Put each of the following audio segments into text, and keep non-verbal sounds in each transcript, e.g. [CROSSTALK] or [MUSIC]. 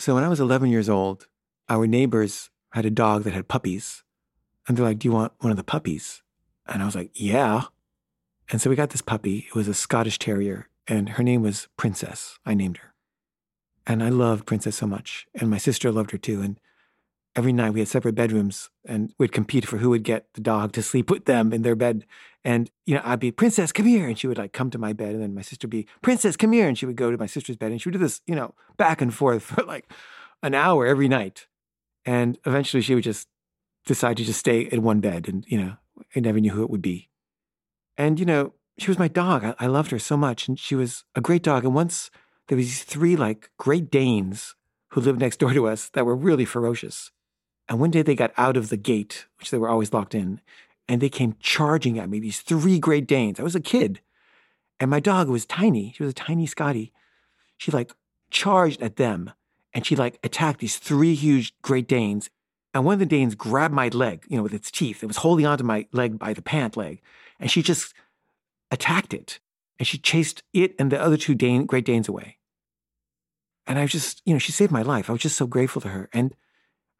So when I was 11 years old, our neighbors had a dog that had puppies. And they're like, Do you want one of the puppies? And I was like, Yeah. And so we got this puppy. It was a Scottish Terrier, and her name was Princess. I named her. And I loved Princess so much. And my sister loved her too. And every night we had separate bedrooms and we'd compete for who would get the dog to sleep with them in their bed. And, you know, I'd be, Princess, come here. And she would like come to my bed. And then my sister would be, Princess, come here. And she would go to my sister's bed. And she would do this, you know, back and forth [LAUGHS] for like an hour every night. And eventually she would just decide to just stay in one bed. And, you know, I never knew who it would be. And, you know, she was my dog. I, I loved her so much. And she was a great dog. And once there was these three like Great Danes who lived next door to us that were really ferocious. And one day they got out of the gate, which they were always locked in, and they came charging at me, these three Great Danes. I was a kid. And my dog was tiny. She was a tiny Scotty. She like charged at them and she like attacked these three huge Great Danes. And one of the Danes grabbed my leg, you know, with its teeth. It was holding onto my leg by the pant leg and she just attacked it and she chased it and the other two Dane, Great Danes away. And I was just, you know, she saved my life. I was just so grateful to her. And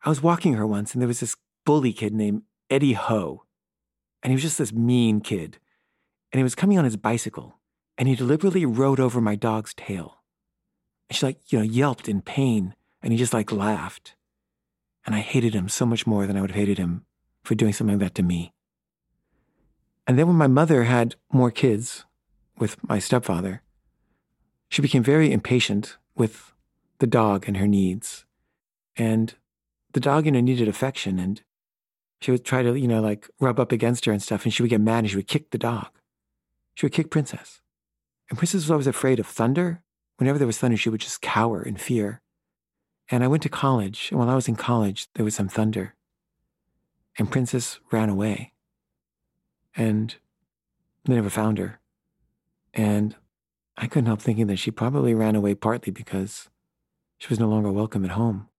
I was walking her once and there was this bully kid named Eddie Ho. And he was just this mean kid. And he was coming on his bicycle and he deliberately rode over my dog's tail. And she like, you know, yelped in pain and he just like laughed. And I hated him so much more than I would have hated him for doing something like that to me. And then when my mother had more kids with my stepfather, she became very impatient with the dog and her needs. And the dog, you know, needed affection and she would try to, you know, like rub up against her and stuff. And she would get mad and she would kick the dog. She would kick Princess. And Princess was always afraid of thunder. Whenever there was thunder, she would just cower in fear. And I went to college. And while I was in college, there was some thunder. And Princess ran away and they never found her. And I couldn't help thinking that she probably ran away partly because she was no longer welcome at home.